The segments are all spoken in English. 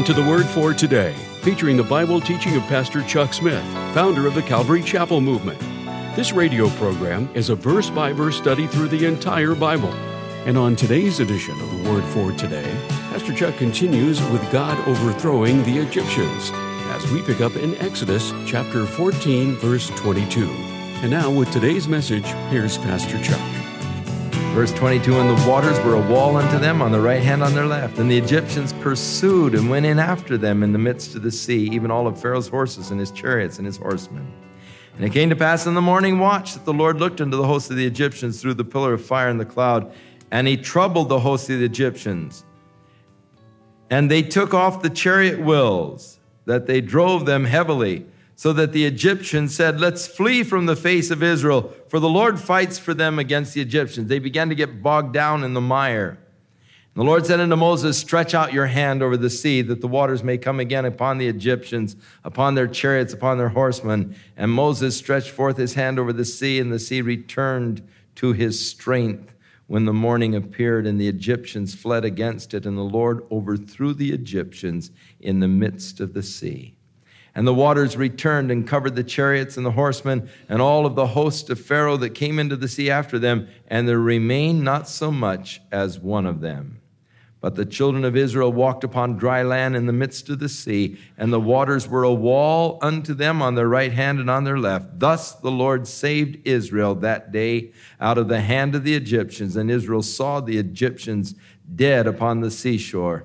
Welcome to the Word for Today, featuring the Bible teaching of Pastor Chuck Smith, founder of the Calvary Chapel Movement. This radio program is a verse by verse study through the entire Bible. And on today's edition of the Word for Today, Pastor Chuck continues with God overthrowing the Egyptians as we pick up in Exodus chapter 14, verse 22. And now, with today's message, here's Pastor Chuck. Verse 22 And the waters were a wall unto them on the right hand, on their left. And the Egyptians pursued and went in after them in the midst of the sea, even all of Pharaoh's horses and his chariots and his horsemen. And it came to pass in the morning watch that the Lord looked unto the host of the Egyptians through the pillar of fire and the cloud, and he troubled the host of the Egyptians. And they took off the chariot wheels, that they drove them heavily so that the Egyptians said, Let's flee from the face of Israel, for the Lord fights for them against the Egyptians. They began to get bogged down in the mire. And the Lord said unto Moses, Stretch out your hand over the sea, that the waters may come again upon the Egyptians, upon their chariots, upon their horsemen. And Moses stretched forth his hand over the sea, and the sea returned to his strength when the morning appeared, and the Egyptians fled against it, and the Lord overthrew the Egyptians in the midst of the sea. And the waters returned and covered the chariots and the horsemen and all of the host of Pharaoh that came into the sea after them, and there remained not so much as one of them. But the children of Israel walked upon dry land in the midst of the sea, and the waters were a wall unto them on their right hand and on their left. Thus the Lord saved Israel that day out of the hand of the Egyptians, and Israel saw the Egyptians dead upon the seashore.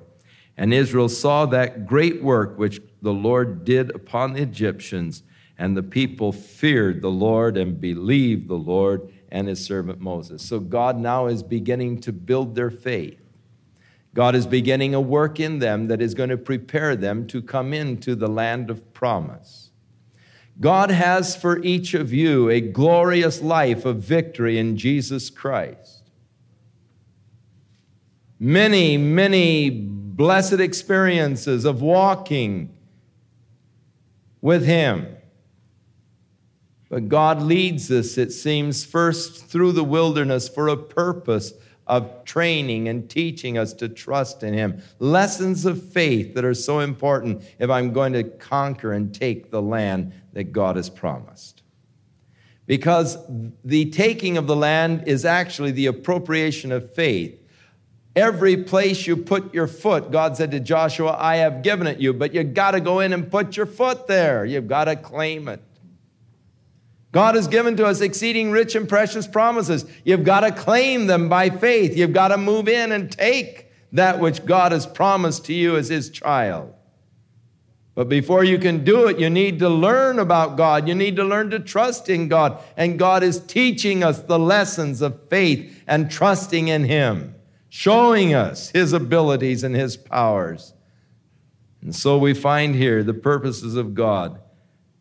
And Israel saw that great work which the Lord did upon the Egyptians, and the people feared the Lord and believed the Lord and his servant Moses. So God now is beginning to build their faith. God is beginning a work in them that is going to prepare them to come into the land of promise. God has for each of you a glorious life of victory in Jesus Christ. Many, many blessed experiences of walking with Him. But God leads us, it seems, first through the wilderness for a purpose of training and teaching us to trust in Him. Lessons of faith that are so important if I'm going to conquer and take the land that God has promised. Because the taking of the land is actually the appropriation of faith. Every place you put your foot, God said to Joshua, I have given it you, but you got to go in and put your foot there. You've got to claim it. God has given to us exceeding rich and precious promises. You've got to claim them by faith. You've got to move in and take that which God has promised to you as His child. But before you can do it, you need to learn about God. You need to learn to trust in God. And God is teaching us the lessons of faith and trusting in Him, showing us His abilities and His powers. And so we find here the purposes of God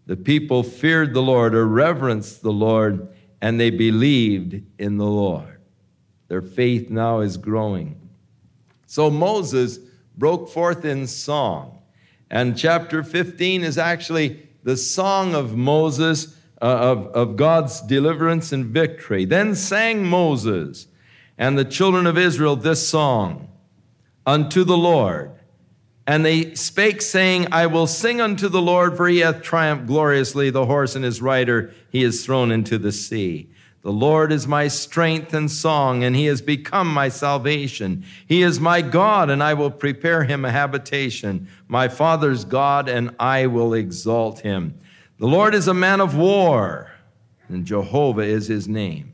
the people feared the Lord or reverenced the Lord, and they believed in the Lord. Their faith now is growing. So Moses broke forth in song. And chapter 15 is actually the song of Moses, uh, of, of God's deliverance and victory. Then sang Moses and the children of Israel this song unto the Lord and they spake, saying, I will sing unto the Lord, for he hath triumphed gloriously. The horse and his rider he is thrown into the sea. The Lord is my strength and song, and he has become my salvation. He is my God, and I will prepare him a habitation, my father's God, and I will exalt him. The Lord is a man of war, and Jehovah is his name.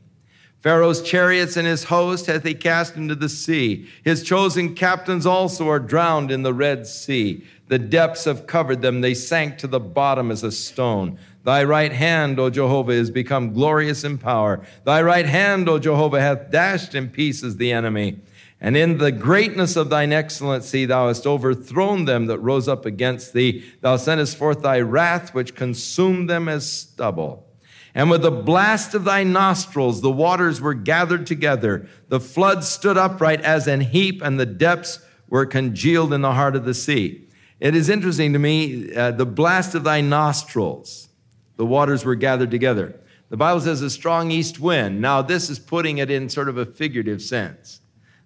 Pharaoh's chariots and his host hath he cast into the sea. His chosen captains also are drowned in the Red Sea. The depths have covered them. They sank to the bottom as a stone. Thy right hand, O Jehovah, is become glorious in power. Thy right hand, O Jehovah, hath dashed in pieces the enemy. And in the greatness of thine excellency, thou hast overthrown them that rose up against thee. Thou sentest forth thy wrath, which consumed them as stubble. And with the blast of thy nostrils, the waters were gathered together. The flood stood upright as an heap, and the depths were congealed in the heart of the sea. It is interesting to me, uh, the blast of thy nostrils, the waters were gathered together. The Bible says a strong east wind. Now, this is putting it in sort of a figurative sense.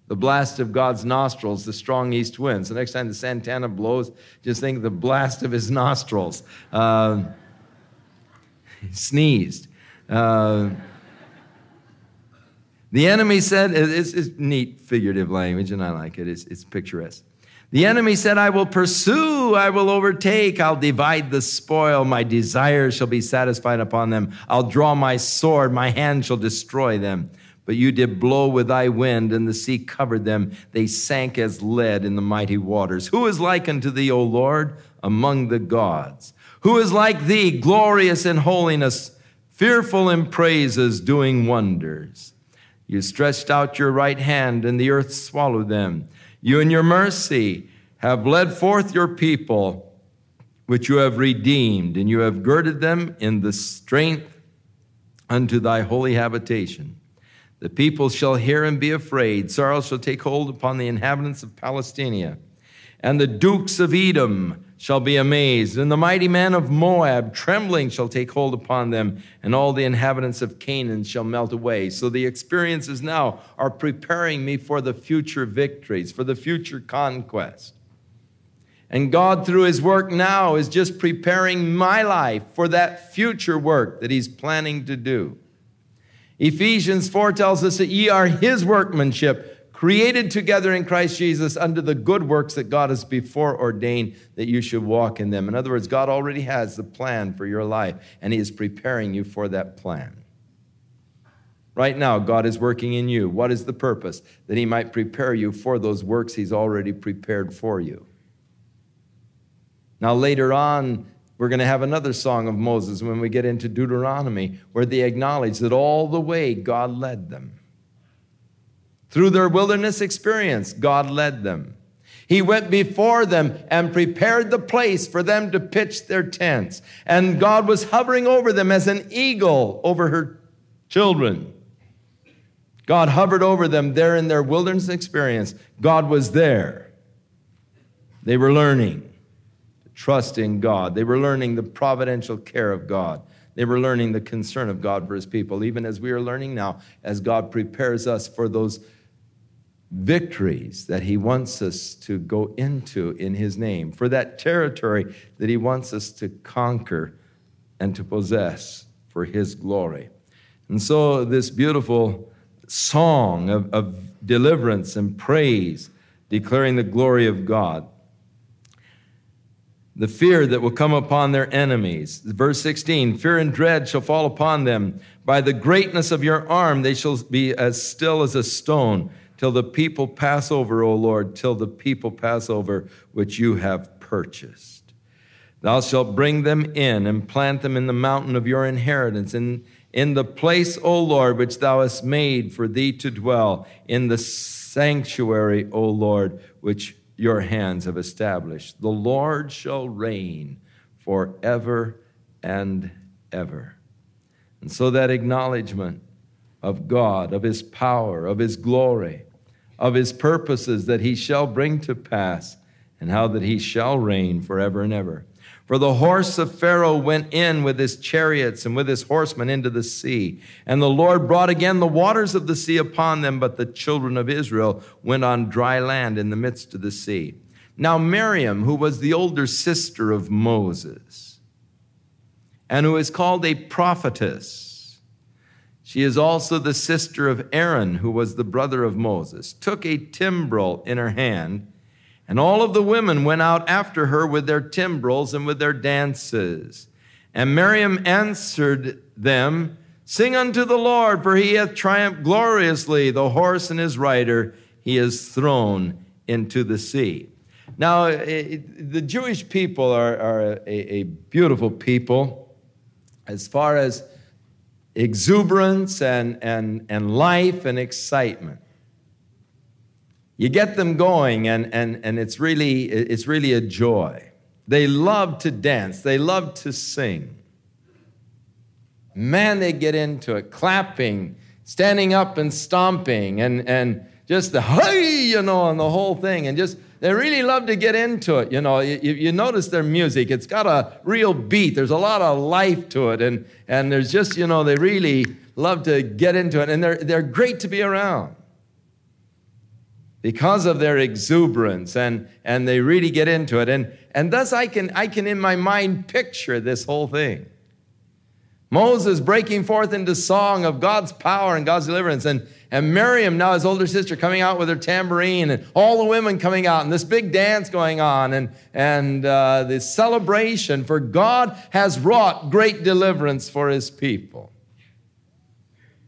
The blast of God's nostrils, the strong east winds. The next time the Santana blows, just think the blast of his nostrils. Uh, sneezed. Uh, the enemy said, it's, it's, neat figurative language, and I like it. It's, it's picturesque. The enemy said, I will pursue, I will overtake, I'll divide the spoil, my desires shall be satisfied upon them. I'll draw my sword, my hand shall destroy them. But you did blow with thy wind, and the sea covered them. They sank as lead in the mighty waters. Who is like unto thee, O Lord, among the gods? Who is like thee, glorious in holiness, fearful in praises, doing wonders? You stretched out your right hand, and the earth swallowed them. You in your mercy have led forth your people, which you have redeemed, and you have girded them in the strength unto thy holy habitation. The people shall hear and be afraid. Sorrow shall take hold upon the inhabitants of Palestina. And the dukes of Edom shall be amazed, and the mighty men of Moab, trembling, shall take hold upon them, and all the inhabitants of Canaan shall melt away. So the experiences now are preparing me for the future victories, for the future conquest. And God, through His work now, is just preparing my life for that future work that He's planning to do. Ephesians 4 tells us that ye are His workmanship created together in Christ Jesus under the good works that God has before ordained that you should walk in them. In other words, God already has the plan for your life, and He is preparing you for that plan. Right now, God is working in you. What is the purpose? That He might prepare you for those works He's already prepared for you. Now, later on, we're going to have another song of Moses when we get into Deuteronomy, where they acknowledge that all the way God led them. Through their wilderness experience, God led them. He went before them and prepared the place for them to pitch their tents. And God was hovering over them as an eagle over her children. God hovered over them there in their wilderness experience. God was there. They were learning to trust in God. They were learning the providential care of God. They were learning the concern of God for his people, even as we are learning now, as God prepares us for those victories that he wants us to go into in his name, for that territory that he wants us to conquer and to possess for his glory. And so, this beautiful song of, of deliverance and praise, declaring the glory of God. The fear that will come upon their enemies. Verse 16 Fear and dread shall fall upon them. By the greatness of your arm, they shall be as still as a stone till the people pass over, O Lord, till the people pass over which you have purchased. Thou shalt bring them in and plant them in the mountain of your inheritance, in, in the place, O Lord, which thou hast made for thee to dwell, in the sanctuary, O Lord, which your hands have established. The Lord shall reign forever and ever. And so that acknowledgement of God, of his power, of his glory, of his purposes that he shall bring to pass, and how that he shall reign forever and ever. For the horse of Pharaoh went in with his chariots and with his horsemen into the sea. And the Lord brought again the waters of the sea upon them, but the children of Israel went on dry land in the midst of the sea. Now, Miriam, who was the older sister of Moses, and who is called a prophetess, she is also the sister of Aaron, who was the brother of Moses, took a timbrel in her hand, and all of the women went out after her with their timbrels and with their dances. And Miriam answered them, Sing unto the Lord, for he hath triumphed gloriously. The horse and his rider he has thrown into the sea. Now, the Jewish people are, are a, a beautiful people as far as exuberance and, and, and life and excitement. You get them going, and, and, and it's, really, it's really a joy. They love to dance, they love to sing. Man, they get into it, clapping, standing up and stomping, and, and just the hey, you know, and the whole thing, and just they really love to get into it. You know, you, you, notice their music, it's got a real beat. There's a lot of life to it. And, and there's just, you know, they really love to get into it. And they're, they're great to be around. because of their exuberance and, and they really get into it. And, and thus I can, I can in my mind picture this whole thing. Moses breaking forth into song of God's power and God's deliverance. And, and Miriam, now his older sister, coming out with her tambourine, and all the women coming out, and this big dance going on, and, and uh, this celebration, for God has wrought great deliverance for his people.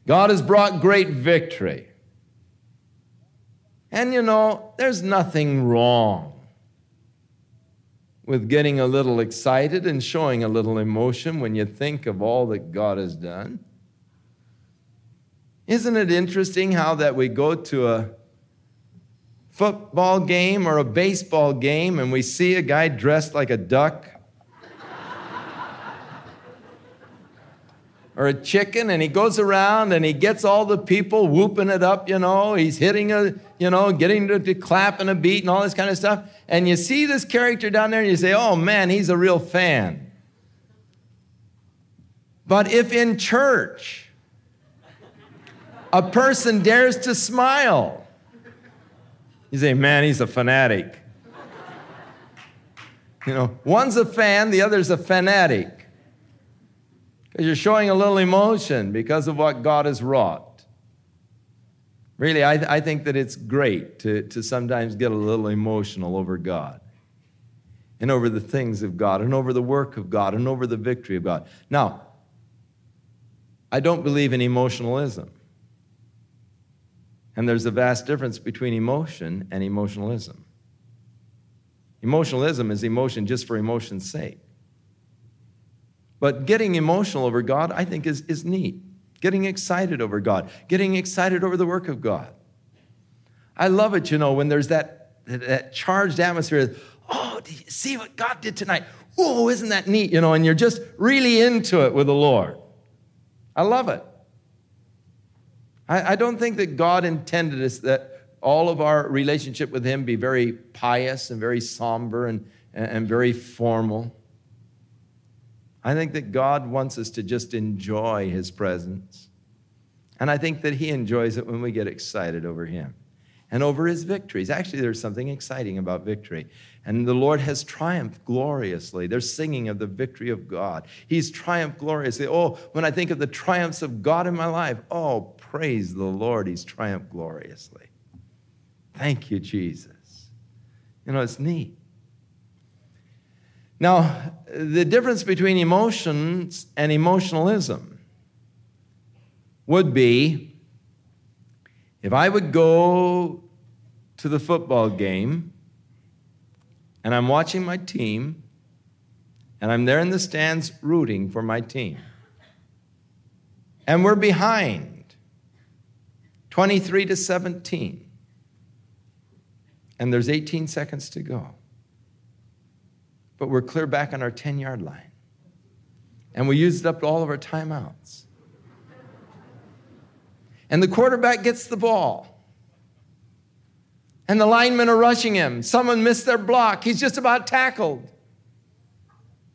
God has brought great victory. And you know, there's nothing wrong with getting a little excited and showing a little emotion when you think of all that God has done. Isn't it interesting how that we go to a football game or a baseball game and we see a guy dressed like a duck or a chicken and he goes around and he gets all the people whooping it up, you know, he's hitting a, you know, getting to, to clap and a beat and all this kind of stuff. And you see this character down there and you say, oh man, he's a real fan. But if in church a person dares to smile, you say, man, he's a fanatic. You know, one's a fan, the other's a fanatic. Because you're showing a little emotion because of what God has wrought. Really, I, I think that it's great to, to sometimes get a little emotional over God and over the things of God and over the work of God and over the victory of God. Now, I don't believe in emotionalism. And there's a vast difference between emotion and emotionalism. Emotionalism is emotion just for emotion's sake. But getting emotional over God, I think, is, is neat. Getting excited over God, getting excited over the work of God. I love it, you know, when there's that, that charged atmosphere. Oh, do you see what God did tonight? Oh, isn't that neat? You know, and you're just really into it with the Lord. I love it. I, I don't think that God intended us that all of our relationship with Him be very pious and very somber and, and very formal. I think that God wants us to just enjoy His presence. And I think that He enjoys it when we get excited over Him and over His victories. Actually, there's something exciting about victory. And the Lord has triumphed gloriously. They're singing of the victory of God. He's triumphed gloriously. Oh, when I think of the triumphs of God in my life, oh, praise the Lord, He's triumphed gloriously. Thank you, Jesus. You know, it's neat. Now, the difference between emotions and emotionalism would be if I would go to the football game and I'm watching my team and I'm there in the stands rooting for my team and we're behind 23 to 17 and there's 18 seconds to go but we're clear back on our 10 yard line. And we used up all of our timeouts. And the quarterback gets the ball. And the linemen are rushing him. Someone missed their block. He's just about tackled.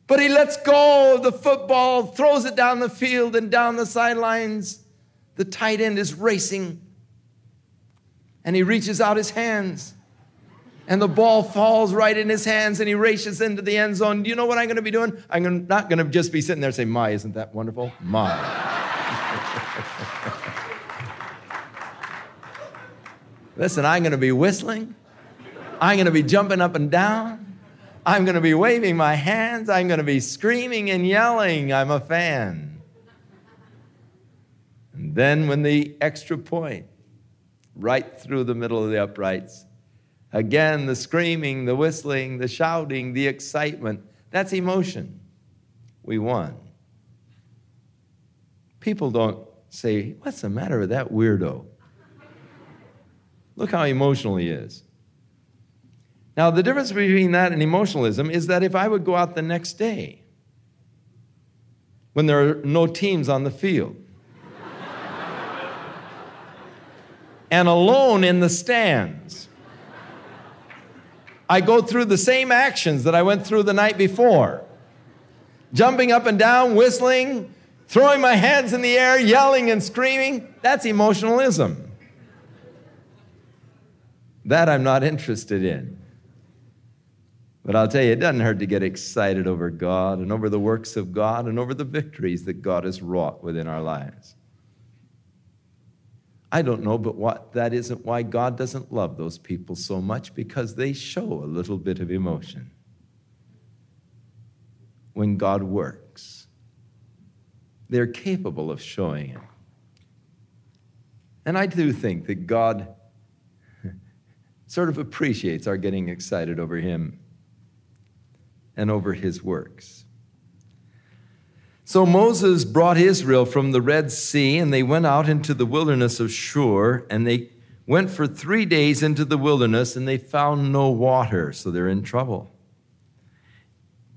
But he lets go of the football, throws it down the field and down the sidelines. The tight end is racing. And he reaches out his hands and the ball falls right in his hands and he races into the end zone. Do you know what I'm going to be doing? I'm not going to just be sitting there and say, My, isn't that wonderful? My. Listen, I'm going to be whistling. I'm going to be jumping up and down. I'm going to be waving my hands. I'm going to be screaming and yelling. I'm a fan. And then, when the extra point, right through the middle of the uprights, Again, the screaming, the whistling, the shouting, the excitement that's emotion. We won. People don't say, What's the matter with that weirdo? Look how emotional he is. Now, the difference between that and emotionalism is that if I would go out the next day when there are no teams on the field and alone in the stands, I go through the same actions that I went through the night before jumping up and down, whistling, throwing my hands in the air, yelling and screaming. That's emotionalism. That I'm not interested in. But I'll tell you, it doesn't hurt to get excited over God and over the works of God and over the victories that God has wrought within our lives. I don't know, but what that isn't why God doesn't love those people so much because they show a little bit of emotion when God works. They're capable of showing it. And I do think that God sort of appreciates our getting excited over Him and over His works. So Moses brought Israel from the Red Sea, and they went out into the wilderness of Shur, and they went for three days into the wilderness, and they found no water, so they're in trouble.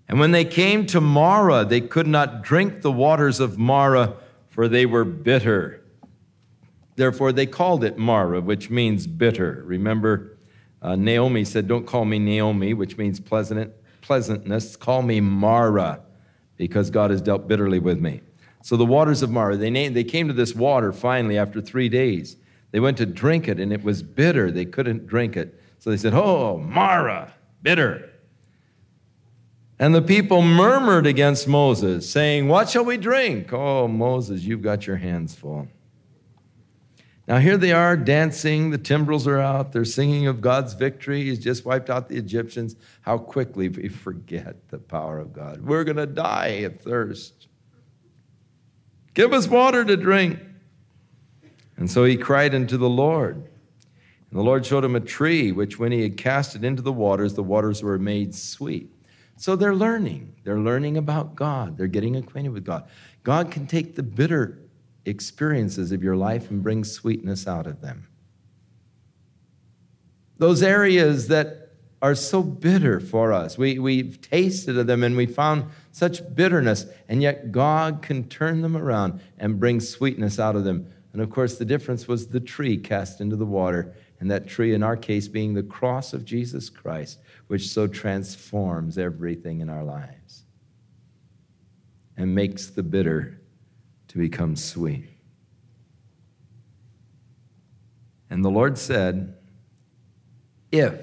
And when they came to Marah, they could not drink the waters of Marah, for they were bitter. Therefore, they called it Marah, which means bitter. Remember, uh, Naomi said, Don't call me Naomi, which means pleasant, pleasantness. Call me Marah, because God has dealt bitterly with me. So the waters of Marah, they, named, they came to this water finally after three days. They went to drink it, and it was bitter. They couldn't drink it. So they said, Oh, Marah, bitter. And the people murmured against Moses, saying, What shall we drink? Oh, Moses, you've got your hands full. Now, here they are dancing. The timbrels are out. They're singing of God's victory. He's just wiped out the Egyptians. How quickly we forget the power of God. We're going to die of thirst. Give us water to drink. And so he cried unto the Lord. And the Lord showed him a tree, which when he had cast it into the waters, the waters were made sweet. So they're learning. They're learning about God. They're getting acquainted with God. God can take the bitter experiences of your life and bring sweetness out of them. Those areas that are so bitter for us, we, we've tasted of them and we found such bitterness, and yet God can turn them around and bring sweetness out of them. And of course, the difference was the tree cast into the water, and that tree, in our case, being the cross of Jesus Christ, which so transforms everything in our lives and makes the bitter become sweet. And the Lord said, If,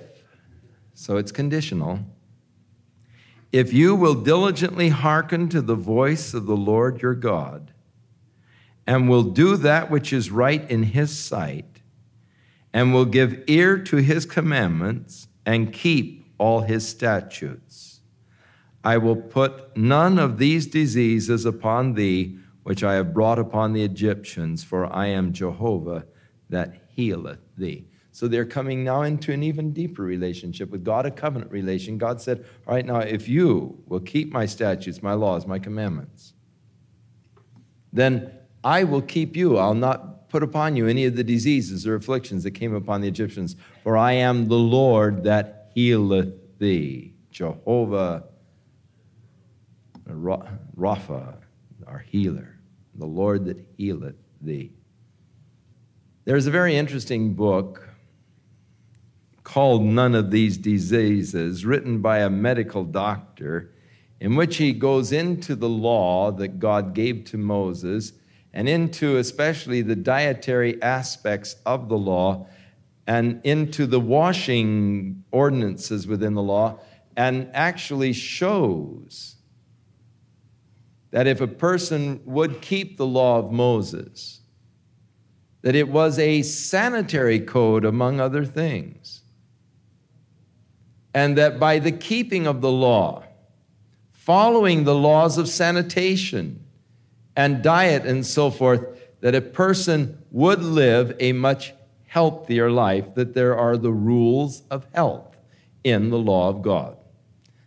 so it's conditional, if you will diligently hearken to the voice of the Lord your God, and will do that which is right in his sight, and will give ear to his commandments, and keep all his statutes. I will put none of these diseases upon thee, which I have brought upon the Egyptians, for I am Jehovah that healeth thee. So they're coming now into an even deeper relationship with God, a covenant relation. God said, All right, now if you will keep my statutes, my laws, my commandments, then I will keep you. I'll not put upon you any of the diseases or afflictions that came upon the Egyptians, for I am the Lord that healeth thee. Jehovah Rapha, our healer, the Lord that healeth thee. There's a very interesting book called None of These Diseases, written by a medical doctor, in which he goes into the law that God gave to Moses and into especially the dietary aspects of the law and into the washing ordinances within the law and actually shows that if a person would keep the law of Moses, that it was a sanitary code among other things. And that by the keeping of the law, following the laws of sanitation and diet and so forth, that a person would live a much healthier life, that there are the rules of health in the law of God.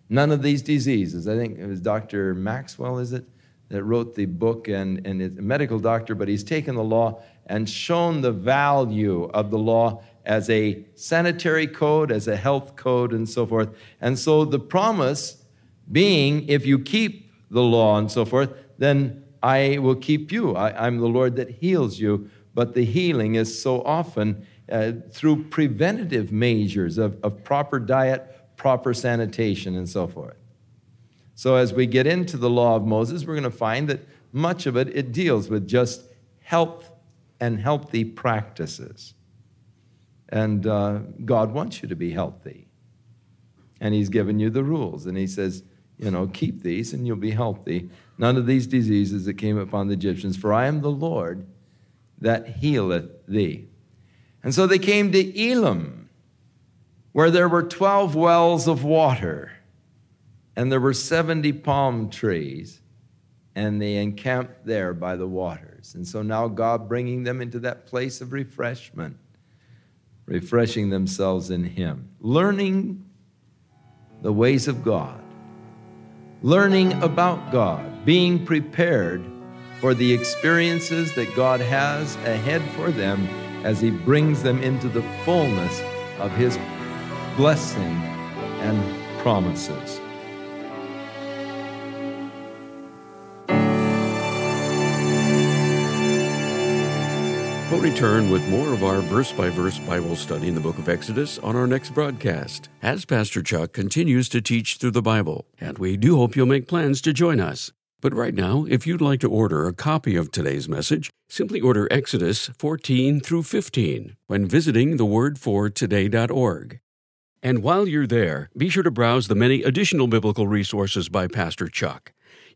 None of these diseases, I think it was Dr. Maxwell, is it, that wrote the book and, and is a medical doctor, but he's taken the law and shown the value of the law as a sanitary code, as a health code, and so forth. And so the promise being, if you keep the law and so forth, then I will keep you. I, am the Lord that heals you but the healing is so often uh, through preventative measures of, of proper diet, proper sanitation, and so forth. So as we get into the law of Moses, we're going to find that much of it it deals with just health and healthy practices. And uh, God wants you to be healthy. And He's given you the rules. And He says, you know, keep these and you'll be healthy. None of these diseases that came upon the Egyptians, for I am the Lord that healeth thee. And so they came to Elim, where there were 12 wells of water, and there were 70 palm trees, and they encamped there by the waters. And so now God bringing them into that place of refreshment, refreshing themselves in Him, learning the ways of God, learning about God, being prepared for the experiences that God has ahead for them as He brings them into the fullness of His blessing and promises. We'll return with more of our verse by verse Bible study in the book of Exodus on our next broadcast as Pastor Chuck continues to teach through the Bible. And we do hope you'll make plans to join us. But right now, if you'd like to order a copy of today's message, simply order Exodus 14 through 15 when visiting thewordfortoday.org. And while you're there, be sure to browse the many additional biblical resources by Pastor Chuck.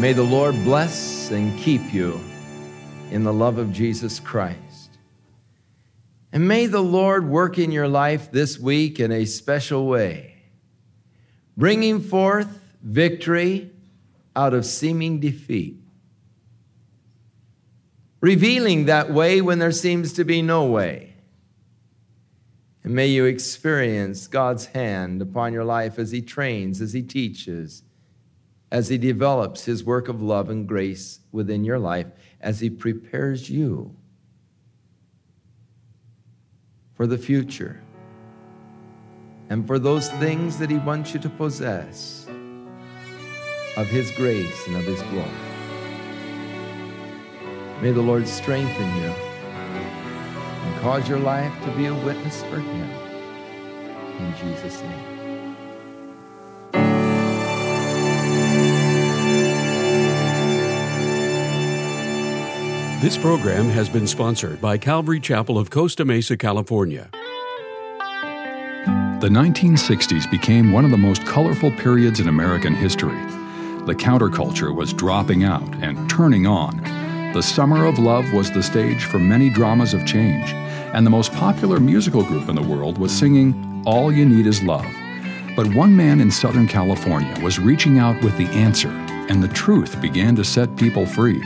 May the Lord bless and keep you in the love of Jesus Christ. And may the Lord work in your life this week in a special way, bringing forth victory out of seeming defeat, revealing that way when there seems to be no way. And may you experience God's hand upon your life as He trains, as He teaches as He develops His work of love and grace within your life, as He prepares you for the future and for those things that He wants you to possess of His grace and of His glory. May the Lord strengthen you and cause your life to be a witness for Him. In Jesus' name. This program has been sponsored by Calvary Chapel of Costa Mesa, California. The 1960s became one of the most colorful periods in American history. The counterculture was dropping out and turning on. The Summer of Love was the stage for many dramas of change, and the most popular musical group in the world was singing All You Need Is Love. But one man in Southern California was reaching out with the answer, and the truth began to set people free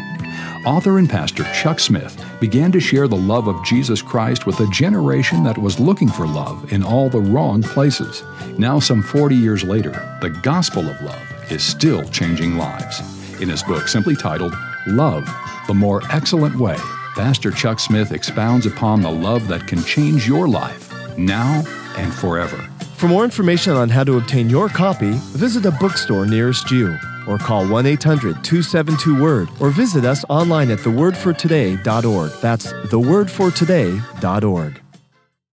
author and pastor Chuck Smith began to share the love of Jesus Christ with a generation that was looking for love in all the wrong places. Now, some 40 years later, the gospel of love is still changing lives. In his book, simply titled Love, the More Excellent Way, Pastor Chuck Smith expounds upon the love that can change your life now and forever. For more information on how to obtain your copy, visit a bookstore nearest you or call 1 800 272 Word or visit us online at thewordfortoday.org. That's thewordfortoday.org.